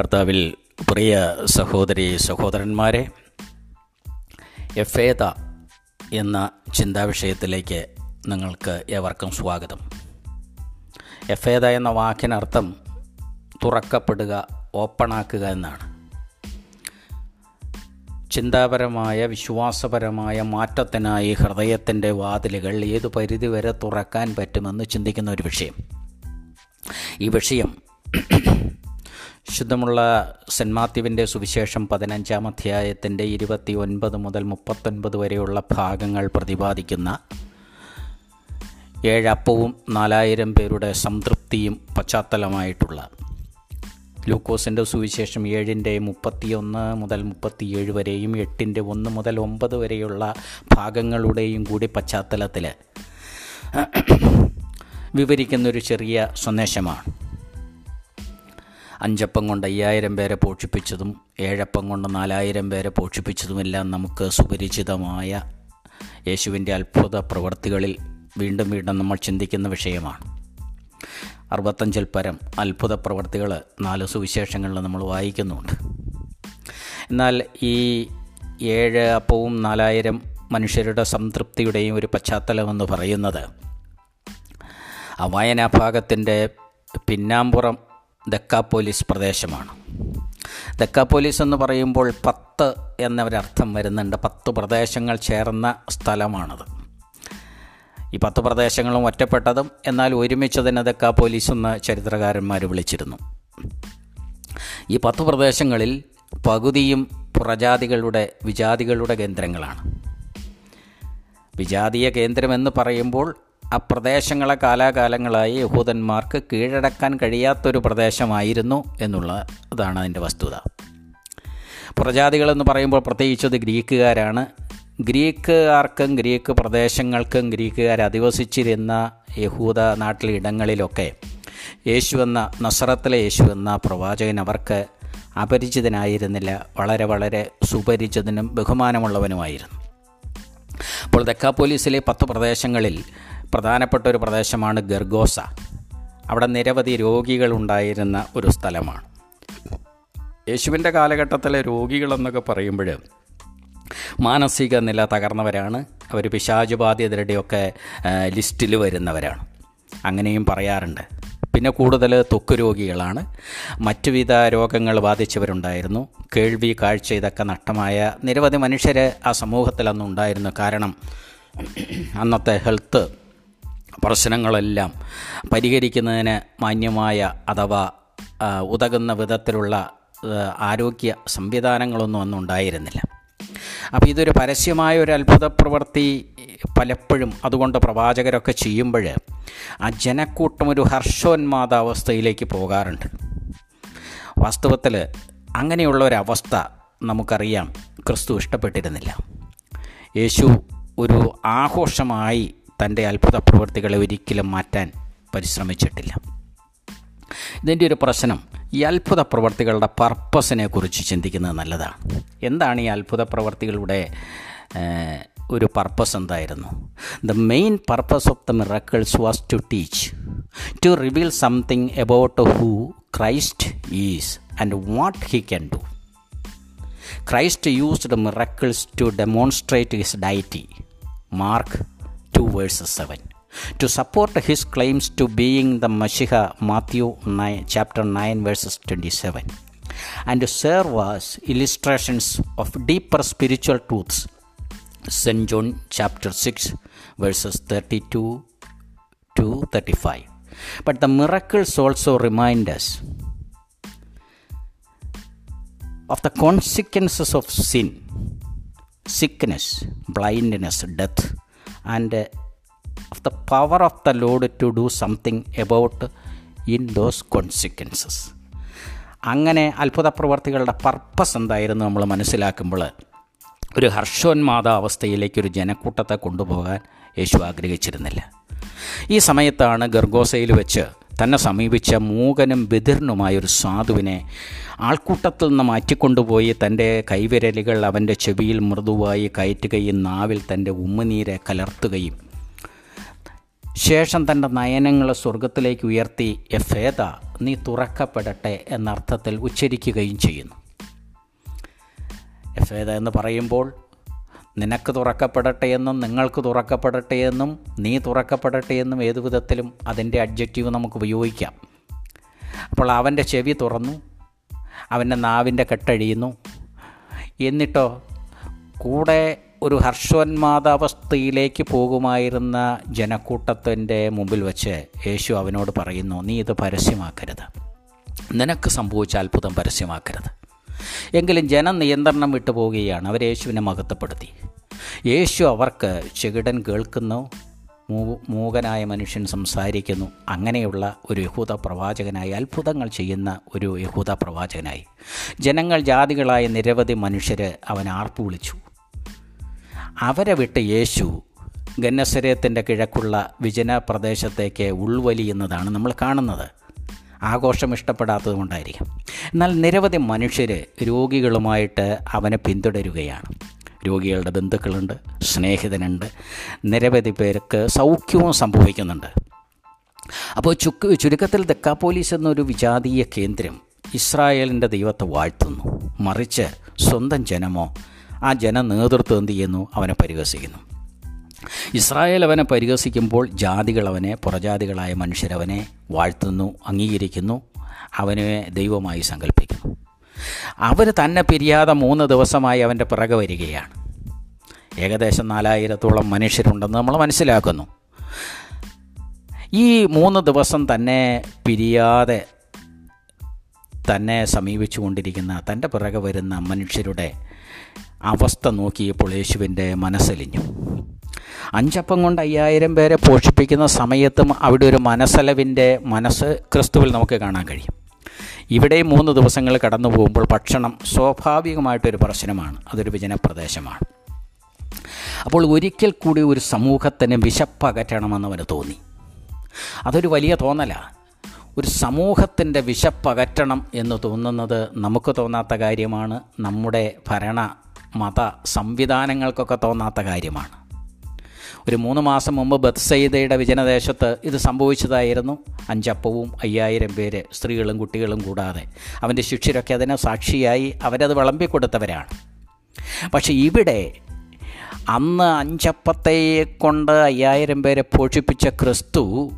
കർത്താവിൽ പ്രിയ സഹോദരി സഹോദരന്മാരെ എഫേത എന്ന ചിന്താവിഷയത്തിലേക്ക് നിങ്ങൾക്ക് ഏവർക്കും സ്വാഗതം. എഫേത എന്ന വാക്കിനർത്ഥം തുറക്കപ്പെടുക ഓപ്പണാക്കുക എന്നാണ്. ചിന്താപരമായ വിശ്വാസപരമായ മാറ്റത്തിനായി ഹൃദയത്തിന്റെ വാതിലുകൾ ഏതു പരിധിവരെ തുറക്കാൻ പറ്റുമെന്ന് ചിന്തിക്കുന്ന ഒരു വിഷയം. ഈ വിഷയം ശുദ്ധമുള്ള സെന്റ് മാത്യുവിന്റെ സുവിശേഷം പതിനഞ്ചാം അധ്യായത്തിന്റെ ഇരുപത്തി ഒൻപത് മുതൽ മുപ്പത്തൊൻപത് വരെയുള്ള ഭാഗങ്ങൾ പ്രതിപാദിക്കുന്ന ഏഴപ്പവും നാലായിരം പേരുടെ സംതൃപ്തിയും പശ്ചാത്തലമായിട്ടുള്ള ലൂക്കോസിന്റെ സുവിശേഷം ഏഴിന്റെ മുപ്പത്തിയൊന്ന് മുതൽ മുപ്പത്തിയേഴ് വരെയും എട്ടിന്റെ ഒന്ന് മുതൽ ഒമ്പത് വരെയുള്ള ഭാഗങ്ങളുടെയും കൂടി പശ്ചാത്തലത്തിൽ വിവരിക്കുന്നൊരു ചെറിയ സന്ദേശമാണ്. അഞ്ചപ്പം കൊണ്ട് അയ്യായിരം പേരെ പോഷിപ്പിച്ചതും ഏഴപ്പം കൊണ്ട് നാലായിരം പേരെ പോഷിപ്പിച്ചതുമെല്ലാം നമുക്ക് സുപരിചിതമായ യേശുവിന്റെ അത്ഭുത പ്രവൃത്തികളിൽ വീണ്ടും വീണ്ടും നമ്മൾ ചിന്തിക്കുന്ന വിഷയമാണ്. അറുപത്തഞ്ചിൽ പരം അത്ഭുത പ്രവർത്തികൾ നാല് സുവിശേഷങ്ങളിൽ നമ്മൾ വായിക്കുന്നുണ്ട്. എന്നാൽ ഈ ഏഴ് അപ്പവും നാലായിരം മനുഷ്യരുടെ സംതൃപ്തിയുടെയും ഒരു പശ്ചാത്തലമെന്ന് പറയുന്നത് ആ വായനാഭാഗത്തിന്റെ പിന്നാമ്പുറം ദക്കാപ്പോലീസ് പ്രദേശമാണ്. ദക്കാപ്പോലീസ് എന്ന് പറയുമ്പോൾ പത്ത് എന്നൊരർത്ഥം വരുന്നുണ്ട്. പത്ത് പ്രദേശങ്ങൾ ചേർന്ന സ്ഥലമാണത്. ഈ പത്ത് പ്രദേശങ്ങളും ഒറ്റപ്പെട്ടതും എന്നാൽ ഒരുമിച്ചതിനെ ദക്കാപ്പോലീസ് എന്ന് ചരിത്രകാരന്മാർ വിളിച്ചിരുന്നു. ഈ പത്ത് പ്രദേശങ്ങളിൽ പകുതിയും പ്രജാതികളുടെ വിജാതികളുടെ കേന്ദ്രങ്ങളാണ്. വിജാതീയ കേന്ദ്രമെന്ന് പറയുമ്പോൾ പ്രദേശങ്ങളെ കാലാകാലങ്ങളായി യഹൂദന്മാർക്ക് കീഴടക്കാൻ കഴിയാത്തൊരു പ്രദേശമായിരുന്നു എന്നുള്ള അതാണ് അതിന്റെ വസ്തുത. പ്രജാതികളെന്ന് പറയുമ്പോൾ പ്രത്യേകിച്ചത് ഗ്രീക്കുകാരാണ്. ഗ്രീക്കുകാർക്കും ഗ്രീക്ക് പ്രദേശങ്ങൾക്കും ഗ്രീക്കുകാർ അധിവസിച്ചിരുന്ന യഹൂദ നാട്ടിലെ ഇടങ്ങളിലൊക്കെ യേശു എന്ന നസറത്തിലെ യേശു എന്ന പ്രവാചകൻ അവർക്ക് അപരിചിതനായിരുന്നില്ല. വളരെ വളരെ സുപരിചിതനും ബഹുമാനമുള്ളവനുമായിരുന്നു. അപ്പോൾ ദക്കാപ്പോലീസിലെ പത്ത് പ്രദേശങ്ങളിൽ പ്രധാനപ്പെട്ട ഒരു പ്രദേശമാണ് ഗർഗോസ. അവിടെ നിരവധി രോഗികളുണ്ടായിരുന്ന ഒരു സ്ഥലമാണ്. യേശുവിന്റെ കാലഘട്ടത്തിലെ രോഗികളെന്നൊക്കെ പറയുമ്പോൾ മാനസിക നില തകർന്നവരാണ്. അവർ പിശാചുബാധിതരുടെയൊക്കെ ലിസ്റ്റിൽ വരുന്നവരാണ്. അങ്ങനെയും പറയാറുണ്ട്. പിന്നെ കൂടുതൽ ത്വക്ക് രോഗികളാണ്. മറ്റുവിധ രോഗങ്ങൾ ബാധിച്ചവരുണ്ടായിരുന്നു. കേൾവി കാഴ്ച ഇതൊക്കെ നഷ്ടമായ നിരവധി മനുഷ്യർ ആ സമൂഹത്തിൽ അന്നുണ്ടായിരുന്നു കാരണം അന്നത്തെ ഹെൽത്ത് പ്രശ്നങ്ങളെല്ലാം പരിഹരിക്കുന്നതിന് മാന്യമായ അഥവാ ഉതകുന്ന വിധത്തിലുള്ള ആരോഗ്യ സംവിധാനങ്ങളൊന്നും അന്നും ഉണ്ടായിരുന്നില്ല. അപ്പോൾ ഇതൊരു പരസ്യമായ ഒരു അത്ഭുത പ്രവൃത്തി പലപ്പോഴും അതുകൊണ്ട് പ്രവാചകരൊക്കെ ചെയ്യുമ്പോൾ ആ ജനക്കൂട്ടം ഒരു ഹർഷോന്മാദാവസ്ഥയിലേക്ക് പോകാറുണ്ട്. വാസ്തവത്തിൽ അങ്ങനെയുള്ള ഒരവസ്ഥ നമുക്കറിയാം ക്രിസ്തു ഇഷ്ടപ്പെട്ടിരുന്നില്ല. യേശു ഒരു ആഘോഷമായി തന്റെ അത്ഭുത പ്രവൃത്തികളെ ഒരിക്കലും മാറ്റാൻ പരിശ്രമിച്ചിട്ടില്ല. ഇതിന്റെ ഒരു പ്രശ്നം ഈ അത്ഭുത പ്രവർത്തികളുടെ പർപ്പസിനെ കുറിച്ച് ചിന്തിക്കുന്നത് നല്ലതാണ്. എന്താണ് ഈ അത്ഭുത പ്രവർത്തികളുടെ ഒരു പർപ്പസ് എന്തായിരുന്നു? The main purpose of the miracles was to teach to reveal something about who Christ is and what he can do Christ used miracles to demonstrate his deity Mark 2 verses 7 to support his claims to being the Messiah Matthew 9, chapter 9 verses 27 and serve as illustrations of deeper spiritual truths. St John chapter 6 verses 32 to 35 but the miracles also remind us of the consequences of sin. Sickness blindness death. And of the power of the Lord to do something about in those consequences അങ്ങനെ അത്ഭുത പ്രവർത്തികളുടെ purpose എന്തായിരുന്നു നമ്മൾ മനസ്സിലാക്കുമ്പോൾ ഒരു ഹർഷോന്മാദ അവസ്ഥയിലേക്ക് ഒരു ജനക്കൂട്ടത്തെ കൊണ്ടുപോകാൻ യേശു ആഗ്രഹിച്ചിരുന്നില്ല. ഈ സമയത്താണ് ഗർഗോസയിൽ വെച്ച് തന്നെ സമീപിച്ച മൂകനും ബദിർനുമായ ഒരു സാധുവിനെ ആൾക്കൂട്ടത്തിൽ നിന്ന് മാറ്റിക്കൊണ്ടുപോയി തന്റെ കൈവിരലുകൾ അവന്റെ ചെവിയിൽ മൃദുവായി കയറ്റുകയും നാവിൽ തന്റെ ഉമ്മനീരെ കലർത്തുകയും. ശേഷം തന്റെ നയനങ്ങളെ സ്വർഗത്തിലേക്ക് ഉയർത്തി എഫേദ നീ തുറക്കപ്പെടട്ടെ എന്നർത്ഥത്തിൽ ഉച്ചരിക്കുകയും ചെയ്യുന്നു. എഫേദ എന്ന് പറയുമ്പോൾ നിനക്ക് തുറക്കപ്പെടട്ടെ എന്നും നിങ്ങൾക്ക് തുറക്കപ്പെടട്ടെ എന്നും നീ തുറക്കപ്പെടട്ടെ എന്നും ഏതു വിധത്തിലും അതിന്റെ അഡ്ജക്റ്റീവ് നമുക്ക് ഉപയോഗിക്കാം. അപ്പോൾ അവന്റെ ചെവി തുറന്നു. അവന്റെ നാവിന്റെ കെട്ടഴിയുന്നു. എന്നിട്ടോ കൂടെ ഒരു ഹർഷോന്മാദാവസ്ഥയിലേക്ക് പോകുമായിരുന്ന ജനക്കൂട്ടത്തിന്റെ മുമ്പിൽ വച്ച് യേശു അവനോട് പറയുന്നു നീ ഇത് പരസ്യമാക്കരുത്. നിനക്ക് സംഭവിച്ച അത്ഭുതം പരസ്യമാക്കരുത്. എങ്കിലും ജനം നിയന്ത്രണം വിട്ടു പോവുകയാണ് അവർ യേശുവിനെ മഹത്വപ്പെടുത്തി. യേശു അവർക്ക് ചെകിടൻ കേൾക്കുന്നു മൂകനായ മനുഷ്യൻ സംസാരിക്കുന്നു. അങ്ങനെയുള്ള ഒരു യഹൂദ പ്രവാചകനായി അത്ഭുതങ്ങൾ ചെയ്യുന്ന ഒരു യഹൂദ പ്രവാചകനായി. ജനങ്ങൾ ജാതികളായ നിരവധി മനുഷ്യർ അവൻ ആർപ്പ് വിളിച്ചു. അവരെ വിട്ട് യേശു ഗന്നസരത്തിന്റെ കിഴക്കുള്ള വിജന പ്രദേശത്തേക്ക് ഉൾവലിയുന്നതാണ് നമ്മൾ കാണുന്നത്. ആഘോഷം ഇഷ്ടപ്പെടാത്തത് കൊണ്ടായിരിക്കും. എന്നാൽ നിരവധി മനുഷ്യർ രോഗികളുമായിട്ട് അവനെ പിന്തുടരുകയാണ്. രോഗികളുടെ ബന്ധുക്കളുണ്ട് സ്നേഹിതനുണ്ട് നിരവധി പേർക്ക് സൗഖ്യവും സംഭവിക്കുന്നുണ്ട്. അപ്പോൾ ചുക്ക് ചുരുക്കത്തിൽ ദക്കാപ്പോലീസ് എന്നൊരു വിജാതീയ കേന്ദ്രം ഇസ്രായേലിന്റെ ദൈവത്തെ വാഴ്ത്തുന്നു. മറിച്ച് സ്വന്തം ജനമോ ആ ജന നേതൃത്വം എന്ത് ചെയ്യുന്നു? അവനെ പരിഹസിക്കുന്നു. ഇസ്രായേൽ അവനെ പരിഹസിക്കുമ്പോൾ ജാതികൾ അവനെ പുറജാതികളായ മനുഷ്യരവനെ വാഴ്ത്തുന്നു അംഗീകരിക്കുന്നു അവനെ ദൈവമായി സങ്കല്പിക്കുന്നു. അവർ തന്നെ പിരിയാതെ മൂന്ന് ദിവസമായി അവന്റെ പിറകെ വരികയാണ്. ഏകദേശം നാലായിരത്തോളം മനുഷ്യരുണ്ടെന്ന് നമ്മൾ മനസ്സിലാക്കുന്നു. ഈ മൂന്ന് ദിവസം തന്നെ പിരിയാതെ തന്നെ സമീപിച്ചുകൊണ്ടിരിക്കുന്ന തന്റെ പിറകെ വരുന്ന മനുഷ്യരുടെ അവസ്ഥ നോക്കിയപ്പോൾ യേശുവിന്റെ മനസ്സലിഞ്ഞു. അഞ്ചപ്പം കൊണ്ട് അയ്യായിരം പേരെ പോഷിപ്പിക്കുന്ന സമയത്തും അവിടെ ഒരു മനസ്സലവിന്റെ മനസ്സ് ക്രിസ്തുവിൽ നമുക്ക് കാണാൻ കഴിയും. ഇവിടെ മൂന്ന് ദിവസങ്ങൾ കടന്നു പോകുമ്പോൾ ഭക്ഷണം സ്വാഭാവികമായിട്ടൊരു പ്രശ്നമാണ്. അതൊരു വിജനപ്രദേശമാണ്. അപ്പോൾ ഒരിക്കൽ കൂടി ഒരു സമൂഹത്തിന് വിശപ്പകറ്റണമെന്ന് അവന് തോന്നി. അതൊരു വലിയ തോന്നലാണ് ഒരു സമൂഹത്തിന്റെ വിശപ്പകറ്റണം എന്ന് തോന്നുന്നത് നമുക്ക് തോന്നാത്ത കാര്യമാണ്. നമ്മുടെ ഭരണ മത സംവിധാനങ്ങൾക്കൊക്കെ തോന്നാത്ത കാര്യമാണ്. ഒരു മൂന്ന് മാസം മുമ്പ് ബത്സയിദയുടെ വിജനദേശത്ത് ഇത് സംഭവിച്ചതായിരുന്നു. അഞ്ചപ്പവും അയ്യായിരം പേര് സ്ത്രീകളും കുട്ടികളും കൂടാതെ. അവന്റെ ശിക്ഷരൊക്കെ അതിനെ സാക്ഷിയായി അവരത് വിളമ്പിക്കൊടുത്തവരാണ്. പക്ഷേ ഇവിടെ അന്ന് അഞ്ചപ്പത്തെ കൊണ്ട് അയ്യായിരം പേരെ പോഷിപ്പിച്ച ക്രിസ്തു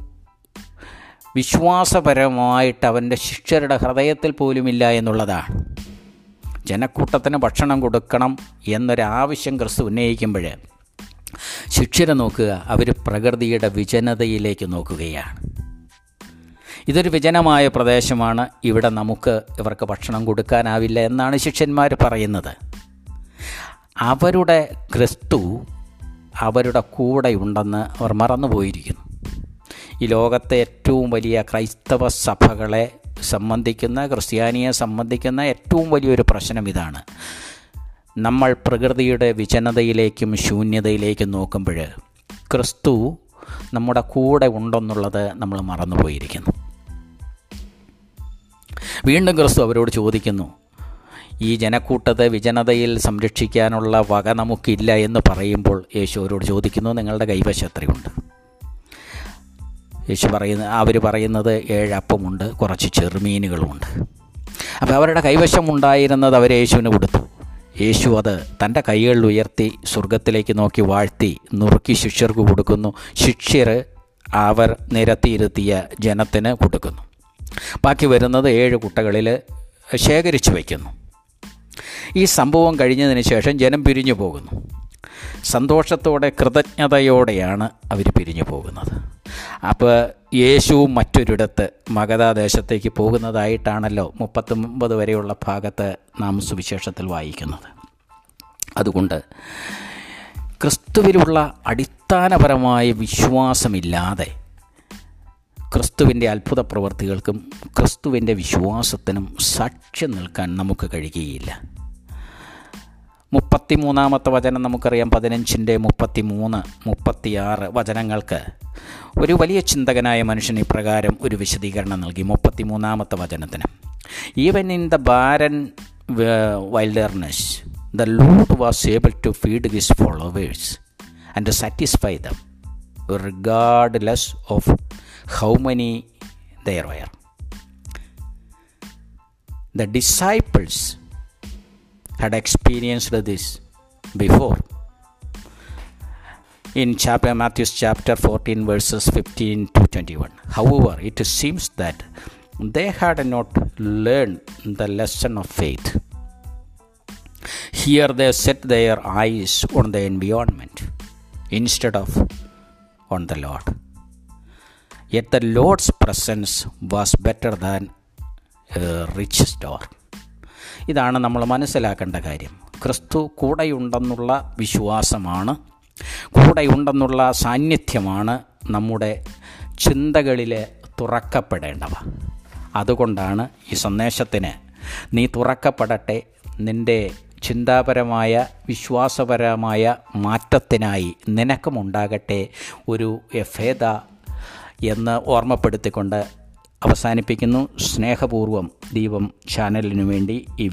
വിശ്വാസപരമായിട്ട് അവന്റെ ശിക്ഷരുടെ ഹൃദയത്തിൽ പോലുമില്ല എന്നുള്ളതാണ്. ജനക്കൂട്ടത്തിന് ഭക്ഷണം കൊടുക്കണം എന്നൊരാവശ്യം ക്രിസ്തു ഉന്നയിക്കുമ്പോൾ ശിക്ഷരെ നോക്കുക അവർ പ്രകൃതിയുടെ വിജനതയിലേക്ക് നോക്കുകയാണ്. ഇതൊരു വിജനമായ പ്രദേശമാണ്. ഇവിടെ നമുക്ക് ഇവർക്ക് ഭക്ഷണം കൊടുക്കാനാവില്ല എന്നാണ് ശിഷ്യന്മാർ പറയുന്നത്. അവരുടെ ക്രിസ്തു അവരുടെ കൂടെ ഉണ്ടെന്ന് അവർ മറന്നുപോയിരിക്കുന്നു. ഈ ലോകത്തെ ഏറ്റവും വലിയ ക്രൈസ്തവ സഭകളെ സംബന്ധിക്കുന്ന ക്രിസ്ത്യാനിയെ സംബന്ധിക്കുന്ന ഏറ്റവും വലിയൊരു പ്രശ്നം ഇതാണ്. നമ്മൾ പ്രകൃതിയുടെ വിജനതയിലേക്കും ശൂന്യതയിലേക്കും നോക്കുമ്പോൾ ക്രിസ്തു നമ്മുടെ കൂടെ ഉണ്ടെന്നുള്ളത് നമ്മൾ മറന്നുപോയിരിക്കുന്നു. വീണ്ടും ക്രിസ്തു അവരോട് ചോദിക്കുന്നു ഈ ജനക്കൂട്ടത്തെ വിജനതയിൽ സംരക്ഷിക്കാനുള്ള വക നമുക്കില്ല എന്ന് പറയുമ്പോൾ യേശു അവരോട് ചോദിക്കുന്നു നിങ്ങളുടെ കൈവശം എത്രയുണ്ട്? യേശു പറയുന്ന അവർ പറയുന്നത് ഏഴപ്പമുണ്ട് കുറച്ച് ചെറുമീനുകളുമുണ്ട് അപ്പോൾ അവരുടെ കൈവശം ഉണ്ടായിരുന്നത് അവർ യേശുവിന് കൊടുത്തു. യേശു അത് തന്റെ കൈകളിൽ ഉയർത്തി സ്വർഗത്തിലേക്ക് നോക്കി വാഴ്ത്തി നുറുക്കി ശിഷ്യർക്ക് കൊടുക്കുന്നു. ശിഷ്യർ അവർ നിരത്തിയിരുത്തിയ ജനത്തിന് കൊടുക്കുന്നു. ബാക്കി വരുന്നത് ഏഴ് കുട്ടകളിൽ ശേഖരിച്ചു വയ്ക്കുന്നു. ഈ സംഭവം കഴിഞ്ഞതിന് ശേഷം ജനം പിരിഞ്ഞു പോകുന്നു. സന്തോഷത്തോടെ കൃതജ്ഞതയോടെയാണ് അവർ പിരിഞ്ഞു പോകുന്നത്. അപ്പോൾ യേശുവും മറ്റൊരിടത്ത് മഗധാദേശത്തേക്ക് പോകുന്നതായിട്ടാണല്ലോ മുപ്പത്തൊമ്പത് വരെയുള്ള ഭാഗത്ത് നാം സുവിശേഷത്തിൽ വായിക്കുന്നത്. അതുകൊണ്ട് ക്രിസ്തുവിലുള്ള അടിസ്ഥാനപരമായ വിശ്വാസമില്ലാതെ ക്രിസ്തുവിന്റെ അത്ഭുത പ്രവർത്തികൾക്കും ക്രിസ്തുവിന്റെ വിശ്വാസത്തിനും സാക്ഷ്യം നിൽക്കാൻ നമുക്ക് കഴിയുകയില്ല. മുപ്പത്തിമൂന്നാമത്തെ വചനം നമുക്കറിയാം. പതിനഞ്ചിന്റെ മുപ്പത്തി മൂന്ന് മുപ്പത്തിയാറ് വചനങ്ങൾക്ക് ഒരു വലിയ ചിന്തകനായ മനുഷ്യൻ ഇപ്രകാരം ഒരു വിശദീകരണം നൽകി. മുപ്പത്തിമൂന്നാമത്തെ വചനത്തിന്. Even in the barren wilderness the Lord was able to feed his followers and satisfy them regardless of how many there were the disciples had experienced this before. In chapter Matthew's chapter 14 verses 15 to 21. However, it seems that they had not learned the lesson of faith. Here they set their eyes on the environment instead of on the Lord. Yet the Lord's presence was better than a rich store. ഇതാണ് നമ്മൾ മനസ്സിലാക്കേണ്ട കാര്യം. ക്രിസ്തു കൂടെയുണ്ടെന്നുള്ള വിശ്വാസമാണ് കൂടെയുണ്ടെന്നുള്ള സാന്നിധ്യമാണ് നമ്മുടെ ചിന്തകളിൽ തുറക്കപ്പെടേണ്ടവ. അതുകൊണ്ടാണ് ഈ സന്ദേശത്തിന് നീ തുറക്കപ്പെടട്ടെ നിന്റെ ചിന്താപരമായ വിശ്വാസപരമായ മാറ്റത്തിനായി നിനക്കുമുണ്ടാകട്ടെ ഒരു എഫേദ എന്ന് ഓർമ്മപ്പെടുത്തിക്കൊണ്ട് അവസാനിപ്പിക്കുന്നു സ്നേഹപൂർവം ദീപം ചാനലിനു വേണ്ടി ഇ